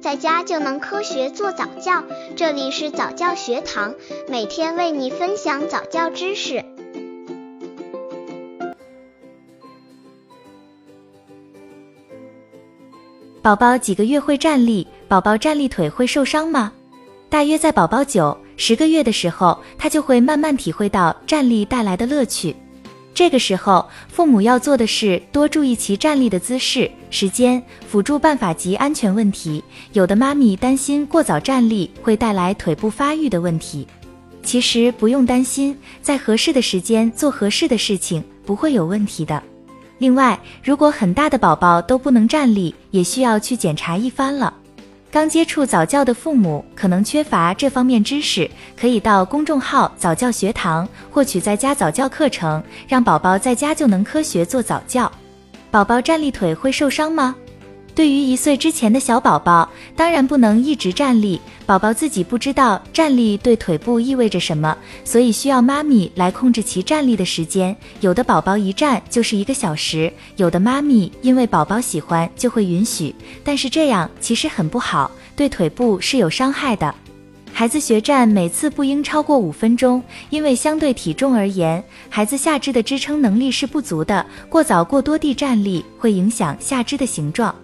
在家就能科学做早教。这里是早教学堂，每天为你分享早教知识。宝宝几个月会站立？宝宝站立腿会受伤吗？大约在宝宝九、十个月的时候，他就会慢慢体会到站立带来的乐趣。这个时候，父母要做的是多注意其站立的姿势、时间、辅助办法及安全问题。有的妈咪担心过早站立会带来腿部发育的问题，其实不用担心，在合适的时间做合适的事情不会有问题的。另外，如果很大的宝宝都不能站立，也需要去检查一番了。刚接触早教的父母可能缺乏这方面知识，可以到公众号早教学堂获取在家早教课程，让宝宝在家就能科学做早教。宝宝站立腿会受伤吗？对于一岁之前的小宝宝，当然不能一直站立。宝宝自己不知道站立对腿部意味着什么，所以需要妈咪来控制其站立的时间。有的宝宝一站就是一个小时，有的妈咪因为宝宝喜欢就会允许，但是这样其实很不好，对腿部是有伤害的。孩子学站每次不应超过五分钟，因为相对体重而言，孩子下肢的支撑能力是不足的。过早过多地站立会影响下肢的形状。